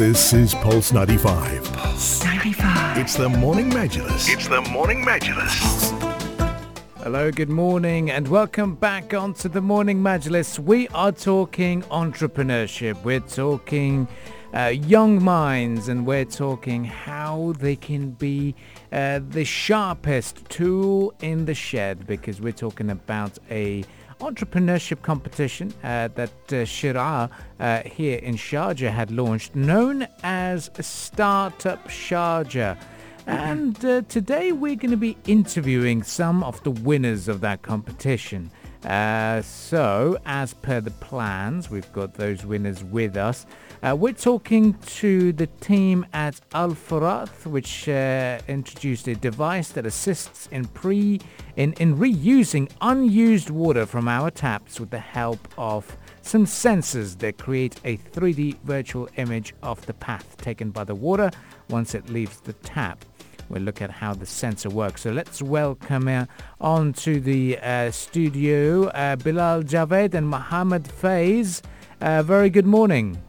This is Pulse 95. Pulse 95. It's the Morning Majlis. It's the Morning Majlis. Hello, good morning, and welcome back onto the Morning Majlis. We are talking entrepreneurship. We're talking uh, young minds, and we're talking how they can be uh, the sharpest tool in the shed because we're talking about a entrepreneurship competition uh, that uh, Sheraa uh, here in Sharjah had launched known as Startup Sharjah. And uh, today we're going to be interviewing some of the winners of that competition. Uh, so, as per the plans, we've got those winners with us. Uh, we're talking to the team at Al Furath, which uh, introduced a device that assists in pre in, in reusing unused water from our taps with the help of some sensors that create a 3D virtual image of the path taken by the water once it leaves the tap. We'll look at how the sensor works. So let's welcome uh, on to the uh, studio uh, Bilal Javed and Mohammed Faiz. Uh, very good morning.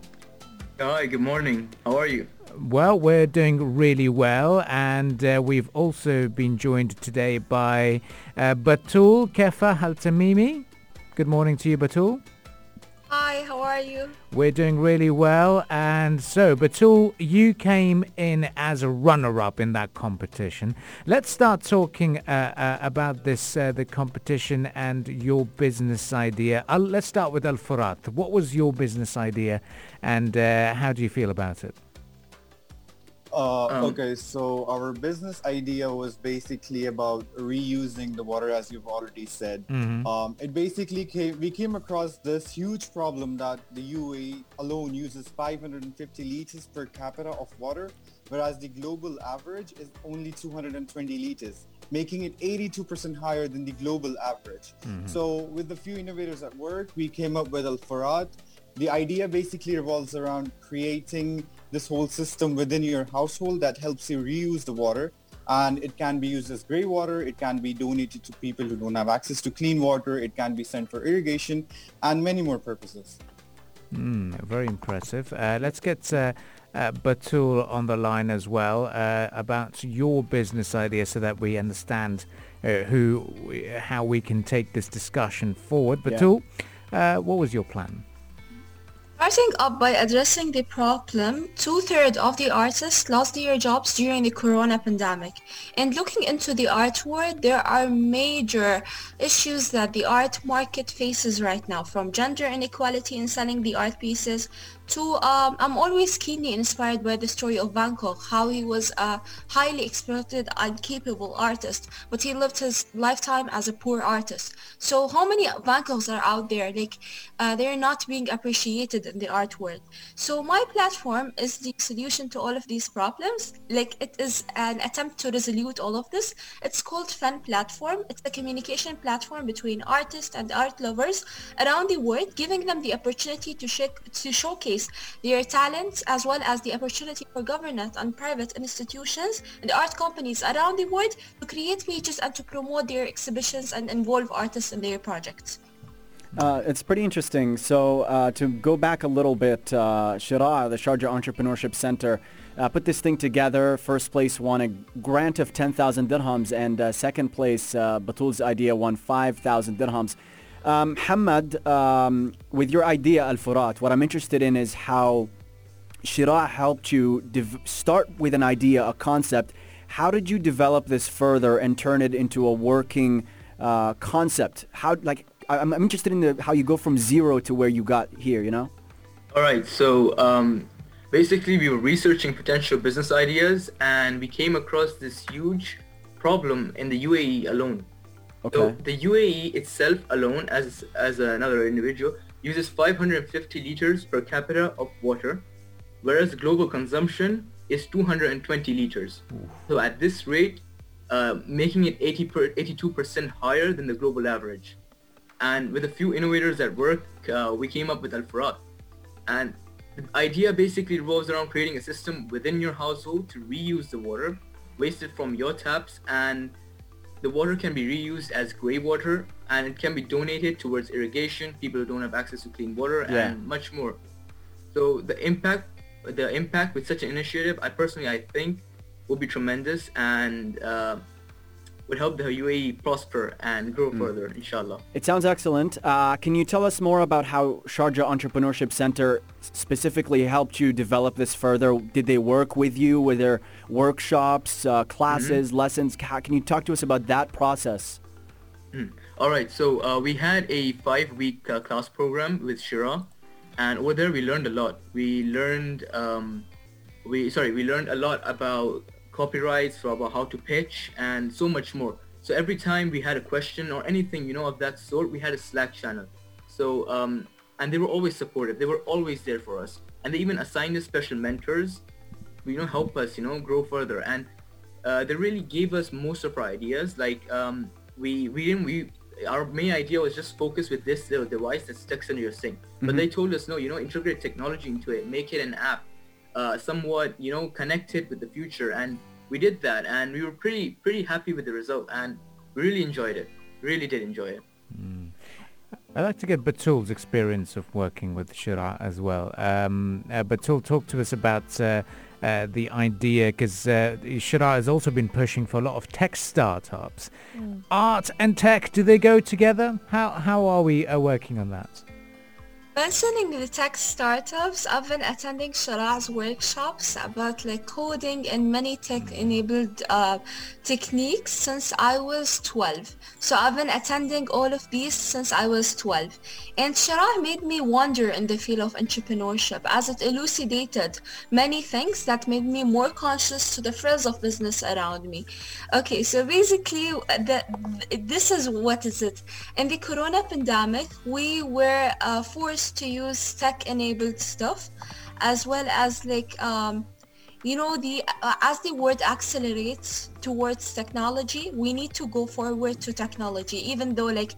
Hi, good morning. How are you? Well, we're doing really well, and uh, we've also been joined today by uh, Batul Kefa Haltamimi. Good morning to you, Batul. Hi, how are you? We're doing really well, and so Batul, you came in as a runner-up in that competition. Let's start talking uh, uh, about this, uh, the competition and your business idea. Let's start with Al Furat. What was your business idea, and uh, how do you feel about it? Uh, Um, okay, so our business idea was basically about reusing the water, as you've already said. Mhm. Um, it basically came, we came across this huge problem that the UAE alone uses 550 liters per capita of water, whereas the global average is only 220 liters, making it 82% higher than the global average. So with a few innovators at work, we came up with Al Furat. The idea basically revolves around creating this whole system within your household that helps you reuse the water and it can be used as grey water it can be donated to people who don't have access to clean water it can be sent for irrigation and many more purposes Mm, very impressive. Uh, let's get uh, uh, Batul on the line as well uh, about your business idea so that we understand uh, who, how we can take this discussion forward. Yeah. Batul, uh, what was your plan? Starting up by addressing the problem, two-thirds of the artists lost their jobs during the corona pandemic. And looking into the art world, there are major issues that the art market faces right now, from gender inequality in selling the art pieces to um, I'm always keenly inspired by the story of Van Gogh, how he was a highly exploited and capable artist, but he lived his lifetime as a poor artist. So how many Van Goghs are out there? Like uh, they're not being appreciated in the art world. So my platform is the solution to all of these problems. Like it is an attempt to resolve all of this. It's called Fan Platform. It's a communication platform between artists and art lovers around the world, giving them the opportunity to, shake, to showcase their talents as well as the opportunity for government and private institutions and art companies around the world to create pages and to promote their exhibitions and involve artists in their projects. Uh, it's pretty interesting. So uh, to go back a little bit, uh, Sheraa, the Sharjah Entrepreneurship Center, uh, put this thing together. First place won a grant of 10,000 dirhams and uh, second place, uh, Batul's idea won 5,000 dirhams. Um, Hamad, um, with your idea, Al-Furat, what I'm interested in is how Sheraa helped you dev- start with an idea, a concept. How did you develop this further and turn it into a working uh, concept? How, like, I'm, I'm interested in the, how you go from zero to where you got here, you know? All right. So um, basically, we were researching potential business ideas, and we came across this huge problem in the UAE alone. Okay. So the UAE itself alone, as as another individual, uses 550 liters per capita of water, whereas global consumption is 220 liters. So at this rate, uh, making it 80 per, 82% higher than the global average. And with a few innovators at work, uh, we came up with Al Furat. And the idea basically revolves around creating a system within your household to reuse the water wasted from your taps and the water can be reused as grey water and it can be donated towards irrigation, people who don't have access to clean water Yeah. and much more. So the impact the impact with such an initiative, I personally I think will be tremendous and uh, would help the UAE prosper and grow further, inshallah. It sounds excellent. Uh, can you tell us more about how Sharjah Entrepreneurship Center specifically helped you develop this further? Did they work with you? Were there workshops, uh, classes, lessons? Ca- Can you talk to us about that process? All right, so uh, we had a five-week uh, class program with Sheraa, and over there we learned a lot. We learned, um, we sorry, we learned a lot about copyrights, for about how to pitch, and so much more. So every time we had a question or anything, you know, of that sort, we had a Slack channel. So um, and they were always supportive. They were always there for us, and they even assigned us special mentors, you know, help us, you know, grow further. And uh, they really gave us most of our ideas. Like um, we we didn't we our main idea was just focus with this little device that sticks under your sink. But they told us no, you know, integrate technology into it, make it an app, uh, somewhat you know connected with the future, and we did that, and we were pretty pretty happy with the result, and we really enjoyed it. Really did enjoy it. I'd like to get Batul's experience of working with Sheraa as well. Um, uh, Batul, talk to us about uh, uh, the idea, because uh, Sheraa has also been pushing for a lot of tech startups. Art and tech, do they go together? How, how are we uh, working on that? Mentioning the tech startups, I've been attending Sheraa''s workshops about like coding and many tech-enabled uh, techniques since I was 12. So I've been attending all of these since I was 12. And Sheraa made me wonder in the field of entrepreneurship as it elucidated many things that made me more conscious to the frills of business around me. Okay, so basically the, this is what is it. In the corona pandemic, we were uh, forced to use tech-enabled stuff as well as like um, you know the uh, as the world accelerates towards technology we need to go forward to technology even though like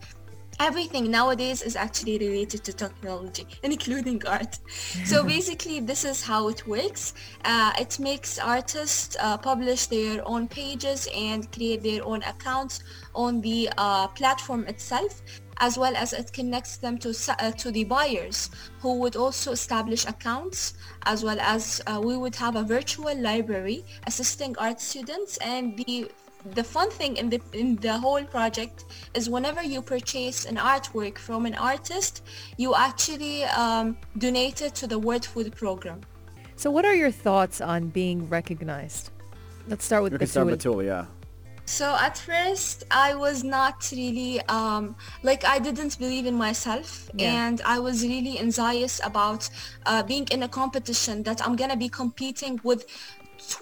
everything nowadays is actually related to technology including art. So basically this is how it works. Uh, it makes artists uh, publish their own pages and create their own accounts on the uh, platform itself as well as it connects them to uh, to the buyers who would also establish accounts as well as uh, we would have a virtual library assisting art students and the the fun thing in the in the whole project is whenever you purchase an artwork from an artist you actually um, donate it to the World Food Program So what are your thoughts on being recognized? Let's start with You can start Batul. Batul, yeah. So at first I was not really um, like I didn't believe in myself Yeah. and I was really anxious about uh, being in a competition that I'm gonna be competing with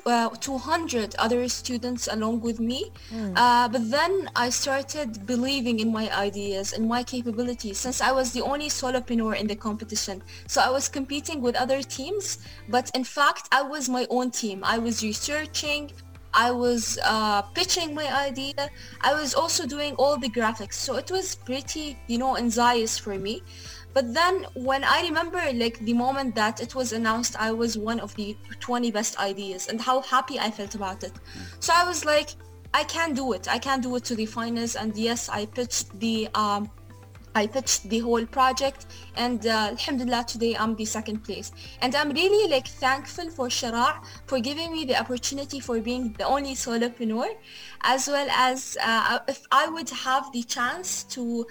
uh, 200 other students along with me. Uh, but then I started believing in my ideas and my capabilities since I was the only solopreneur in the competition. So I was competing with other teams, but in fact I was my own team. I was researching, I was uh, pitching my idea. I was also doing all the graphics. So it was pretty, you know, anxious for me. But then when I remember like the moment that it was announced I was one of the 20 best ideas and how happy I felt about it. So I was like, I can do it. I can do it to the finals. And yes, I pitched the um, I pitched the whole project and uh, alhamdulillah today I'm the second place and I'm really like thankful for Sheraa for giving me the opportunity for being the only solopreneur as well as uh, if I would have the chance to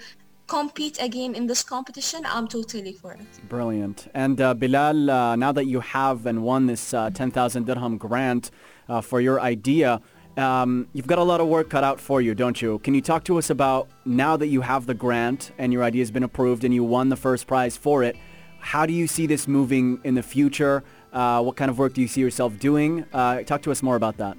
compete again in this competition I'm totally for it. Brilliant. And uh, Bilal, uh, now that you have and won this uh, 10,000 dirham grant uh, for your idea, um, you've got a lot of work cut out for you, don't you? Can you talk to us about now that you have the grant and your idea has been approved and you won the first prize for it, how do you see this moving in the future? Uh, what kind of work do you see yourself doing? Uh, talk to us more about that.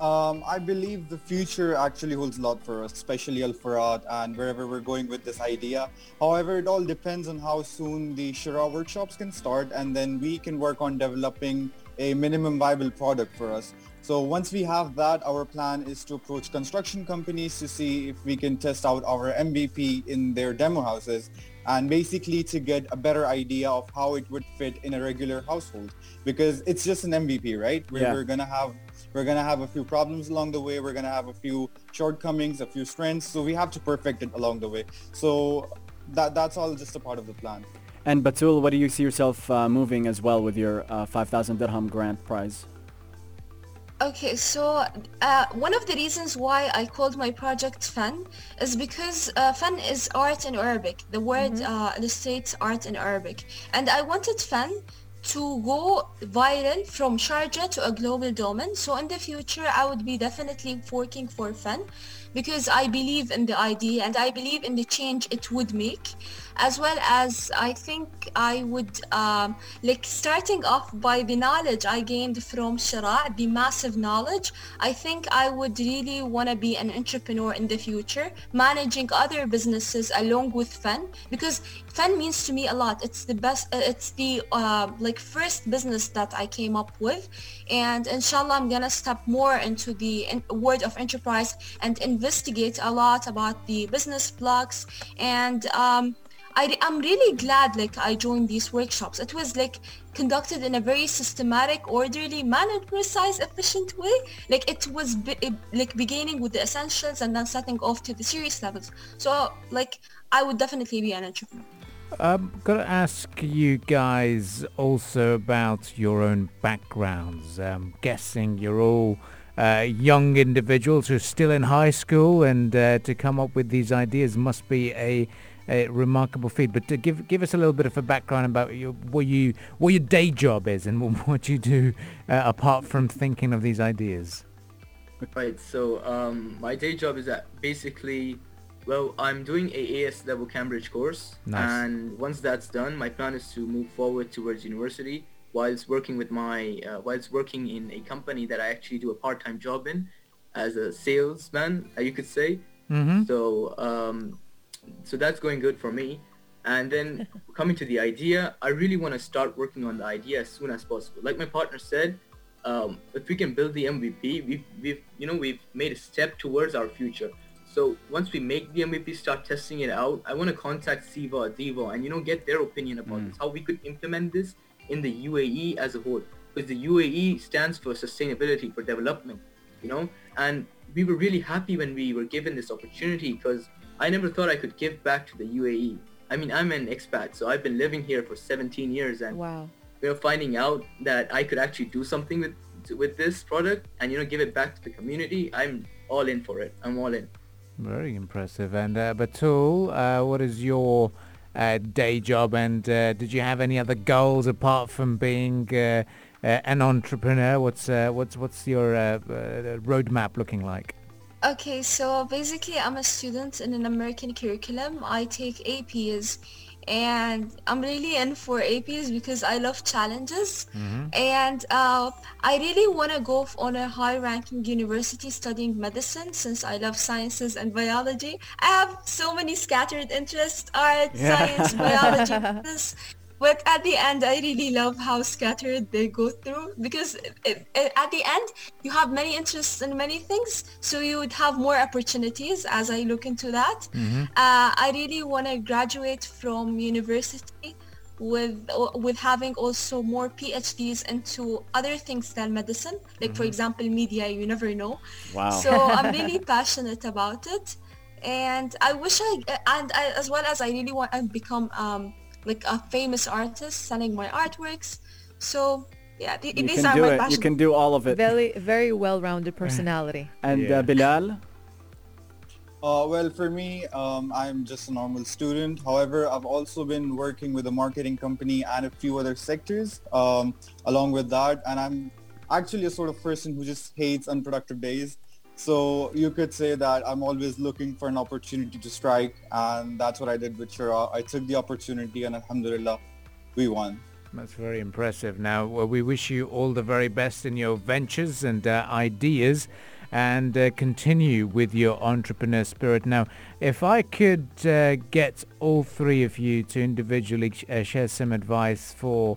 Um, I believe the future actually holds a lot for us, especially Al Furat and wherever we're going with this idea. However, it all depends on how soon the Sheraa workshops can start and then we can work on developing a minimum viable product for us. So once we have that, our plan is to approach construction companies to see if we can test out our MVP in their demo houses and basically to get a better idea of how it would fit in a regular household because it's just an MVP, right? Where Yeah. we're gonna have we're gonna have a few problems along the way. We're gonna have a few shortcomings, a few strengths. So we have to perfect it along the way. So that that's all just a part of the plan. And Batul, what do you see yourself uh, moving as well with your uh, 5,000 dirham grant prize? Okay, so uh, one of the reasons why I called my project Fan is because uh, Fan is art in Arabic. The word uh, illustrates art in Arabic. And I wanted Fan to go viral from Sharjah to a global domain. So in the future, I would be definitely working for Fan because I believe in the idea and I believe in the change it would make as well as I think I would um, like starting off by the knowledge I gained from Sheraa, the massive knowledge. I think I would really want to be an entrepreneur in the future, managing other businesses along with Fen because Fen means to me a lot. It's the best. Uh, it's the uh, like first business that I came up with, and inshallah I'm gonna step more into the world of enterprise and investigate a lot about the business blocks and. Um, I, am really glad like I joined these workshops. It was like conducted in a very systematic, orderly, manner, precise, efficient way. Like it was be, like beginning with the essentials and then setting off to the serious levels. So like I would definitely be an entrepreneur. Um, got to ask you guys also about your own backgrounds. I'm guessing you're all uh, young individuals who are still in high school, and uh, to come up with these ideas must be a a remarkable feat. But to give give us a little bit of a background about your, what you what your day job is and what you do uh, apart from thinking of these ideas. Right. So um, my day job is that basically, well, I'm doing a AS level Cambridge course, Nice. and once that's done, my plan is to move forward towards university whilst working with my uh, whilst working in a company that I actually do a part-time job in as a salesman, uh, you could say. Mm-hmm. So um, so that's going good for me. And then coming to the idea, I really want to start working on the idea as soon as possible. Like my partner said, um, if we can build the MVP, we've, we've you know we've made a step towards our future. So once we make the MVP, start testing it out. I want to contact SEWA, DEWA, and you know get their opinion about mm. this. How we could implement this in the UAE as a whole, because the UAE stands for sustainability for development. You know, and we were really happy when we were given this opportunity because I never thought I could give back to the UAE. I mean, I'm an expat, so I've been living here for 17 years, and Wow. you know, finding out that I could actually do something with with this product and you know give it back to the community, I'm all in for it. I'm all in. Very impressive. And uh, Batul, uh, what is your uh, day job? And uh, did you have any other goals apart from being uh, uh, an entrepreneur? What's uh, what's what's your roadmap looking like? Okay, so basically I'm a student in an American curriculum. I take APs and I'm really in for APs because I love challenges and uh, I really want to go on a high ranking university studying medicine since I love sciences and biology. I have so many scattered interests, art, Yeah. science, biology. But at the end, I really love how scattered they go through because it, it, at the end, you have many interests in many things, so you would have more opportunities as I look into that. Uh, I really want to graduate from university with with having also more PhDs into other things than medicine, like for example, media. You never know. Wow. So I'm really passionate about it, and I wish I and I, as well as I really want to become um, like a famous artist, selling my artworks. So yeah, th- you these can are do my it. You can do all of it. Very, very well-rounded personality. And Yeah. uh, Bilal? Uh, well, for me, um, I'm just a normal student. However, I've also been working with a marketing company and a few other sectors um, along with that. And I'm actually a sort of person who just hates unproductive days. So you could say that I'm always looking for an opportunity to strike. And that's what I did with Sheraa. I took the opportunity and alhamdulillah, we won. That's very impressive. Now, well, we wish you all the very best in your ventures and uh, ideas and uh, continue with your entrepreneur spirit. Now, if I could uh, get all three of you to individually uh, share some advice for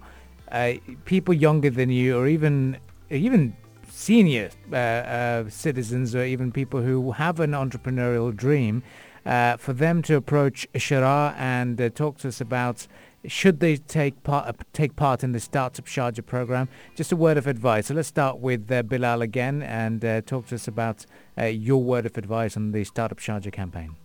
uh, people younger than you or even even senior uh, uh, citizens or even people who have an entrepreneurial dream, uh, for them to approach Sheraa and uh, talk to us about should they take part uh, take part in the Startup Sharjah program? Just a word of advice. So let's start with uh, Bilal again and talk to us about your word of advice on the Startup Sharjah campaign.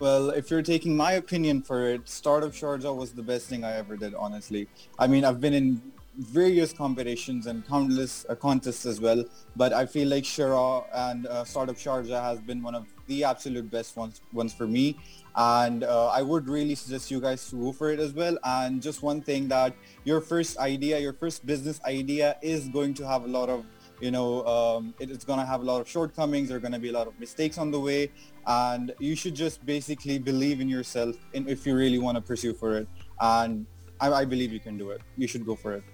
Well, if you're taking my opinion for it, Startup Sharjah was the best thing I ever did, honestly. I mean, I've been in various competitions and countless uh, contests as well, but I feel like Sheraa and uh, Startup Sharjah has been one of the absolute best ones, ones for me. And uh, I would really suggest you guys to go for it as well. And just one thing that your first idea, your first business idea is going to have a lot of you know, um, it, it's going to have a lot of shortcomings. There are going to be a lot of mistakes on the way. And you should just basically believe in yourself in, if you really want to pursue for it. And I, I believe you can do it. You should go for it.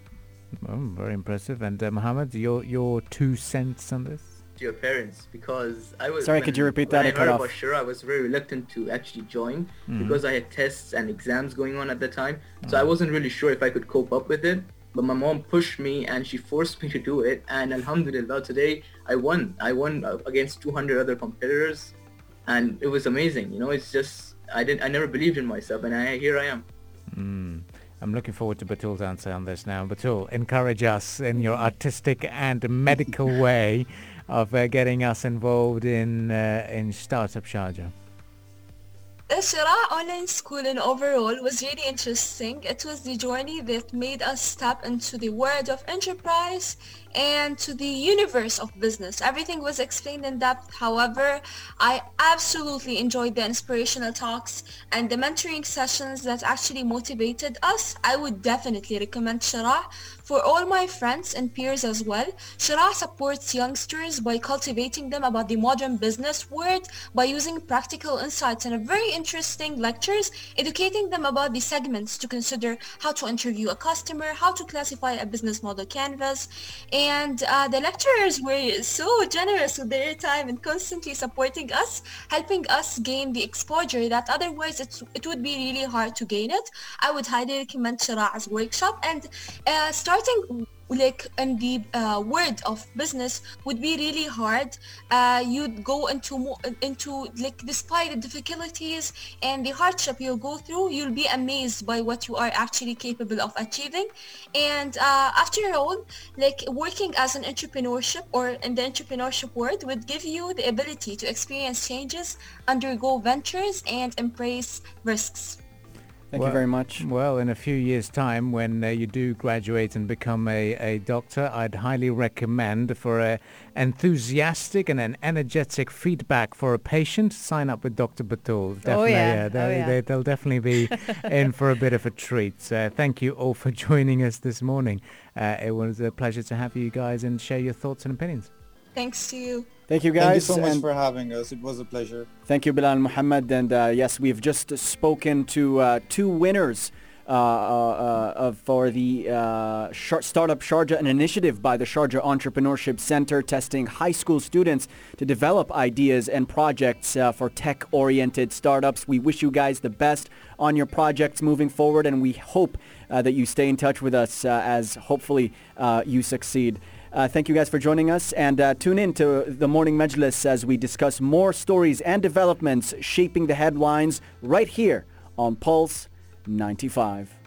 Oh, very impressive. And uh, Mohammed, your your two cents on this? To your parents, because I was. Sorry, when- could you repeat that? When I I heard about Sheraa, I was very reluctant to actually join Mhm. because I had tests and exams going on at the time. So Mm. I wasn't really sure if I could cope up with it. But my mom pushed me and she forced me to do it. And Alhamdulillah, today I won. I won uh, against 200 other competitors, and it was amazing. You know, it's just I didn't. I never believed in myself, and I, here I am. Mm. I'm looking forward to Batul's answer on this now. Batul, encourage us in your artistic and medical way of uh, getting us involved in uh, in Startup Sharjah. The Sheraa Online School in overall was really interesting. It was the journey that made us step into the world of enterprise and to the universe of business. Everything was explained in depth. However, I absolutely enjoyed the inspirational talks and the mentoring sessions that actually motivated us. I would definitely recommend Sheraa for all my friends and peers as well. Sheraa supports youngsters by cultivating them about the modern business world by using practical insights and very interesting lectures, educating them about the segments to consider how to interview a customer, how to classify a business model canvas, and uh, the lecturers were so generous with their time and constantly supporting us, helping us gain the exposure that otherwise it would be really hard to gain it. I would highly recommend Sheraa''s workshop and uh, starting like in the uh, world of business would be really hard. Uh, you'd go into mo- into like despite the difficulties and the hardship you'll go through you'll be amazed by what you are actually capable of achieving. And uh, after all like working as an entrepreneurship or in the entrepreneurship world would give you the ability to experience changes undergo ventures and embrace risks Thank Well- you very much. Well, in a few years' time, when uh, you do graduate and become a, a doctor, I'd highly recommend for a enthusiastic and an energetic feedback for a patient, sign up with Dr. Batul. Definitely, yeah. Oh, they, yeah. They, will definitely be in for a bit of a treat. Uh, thank you all for joining us this morning. Uh, it was a pleasure to have you guys and share your thoughts and opinions. Thanks to you Thank you guys. Thank you guys. so much and for having us. It was a pleasure. thank you Bilal Muhammad. And uh, yes, we've just spoken to uh, two winners uh, uh, uh, for the uh, Startup Sharjah, an initiative by the Sharjah Entrepreneurship Center testing high school students to develop ideas and projects uh, for tech-oriented startups. We wish you guys the best on your projects moving forward, and we hope uh, that you stay in touch with us uh, as hopefully uh, you succeed. Uh, thank you guys for joining us and uh, tune in to the Morning Majlis as we discuss more stories and developments shaping the headlines right here on Pulse 95.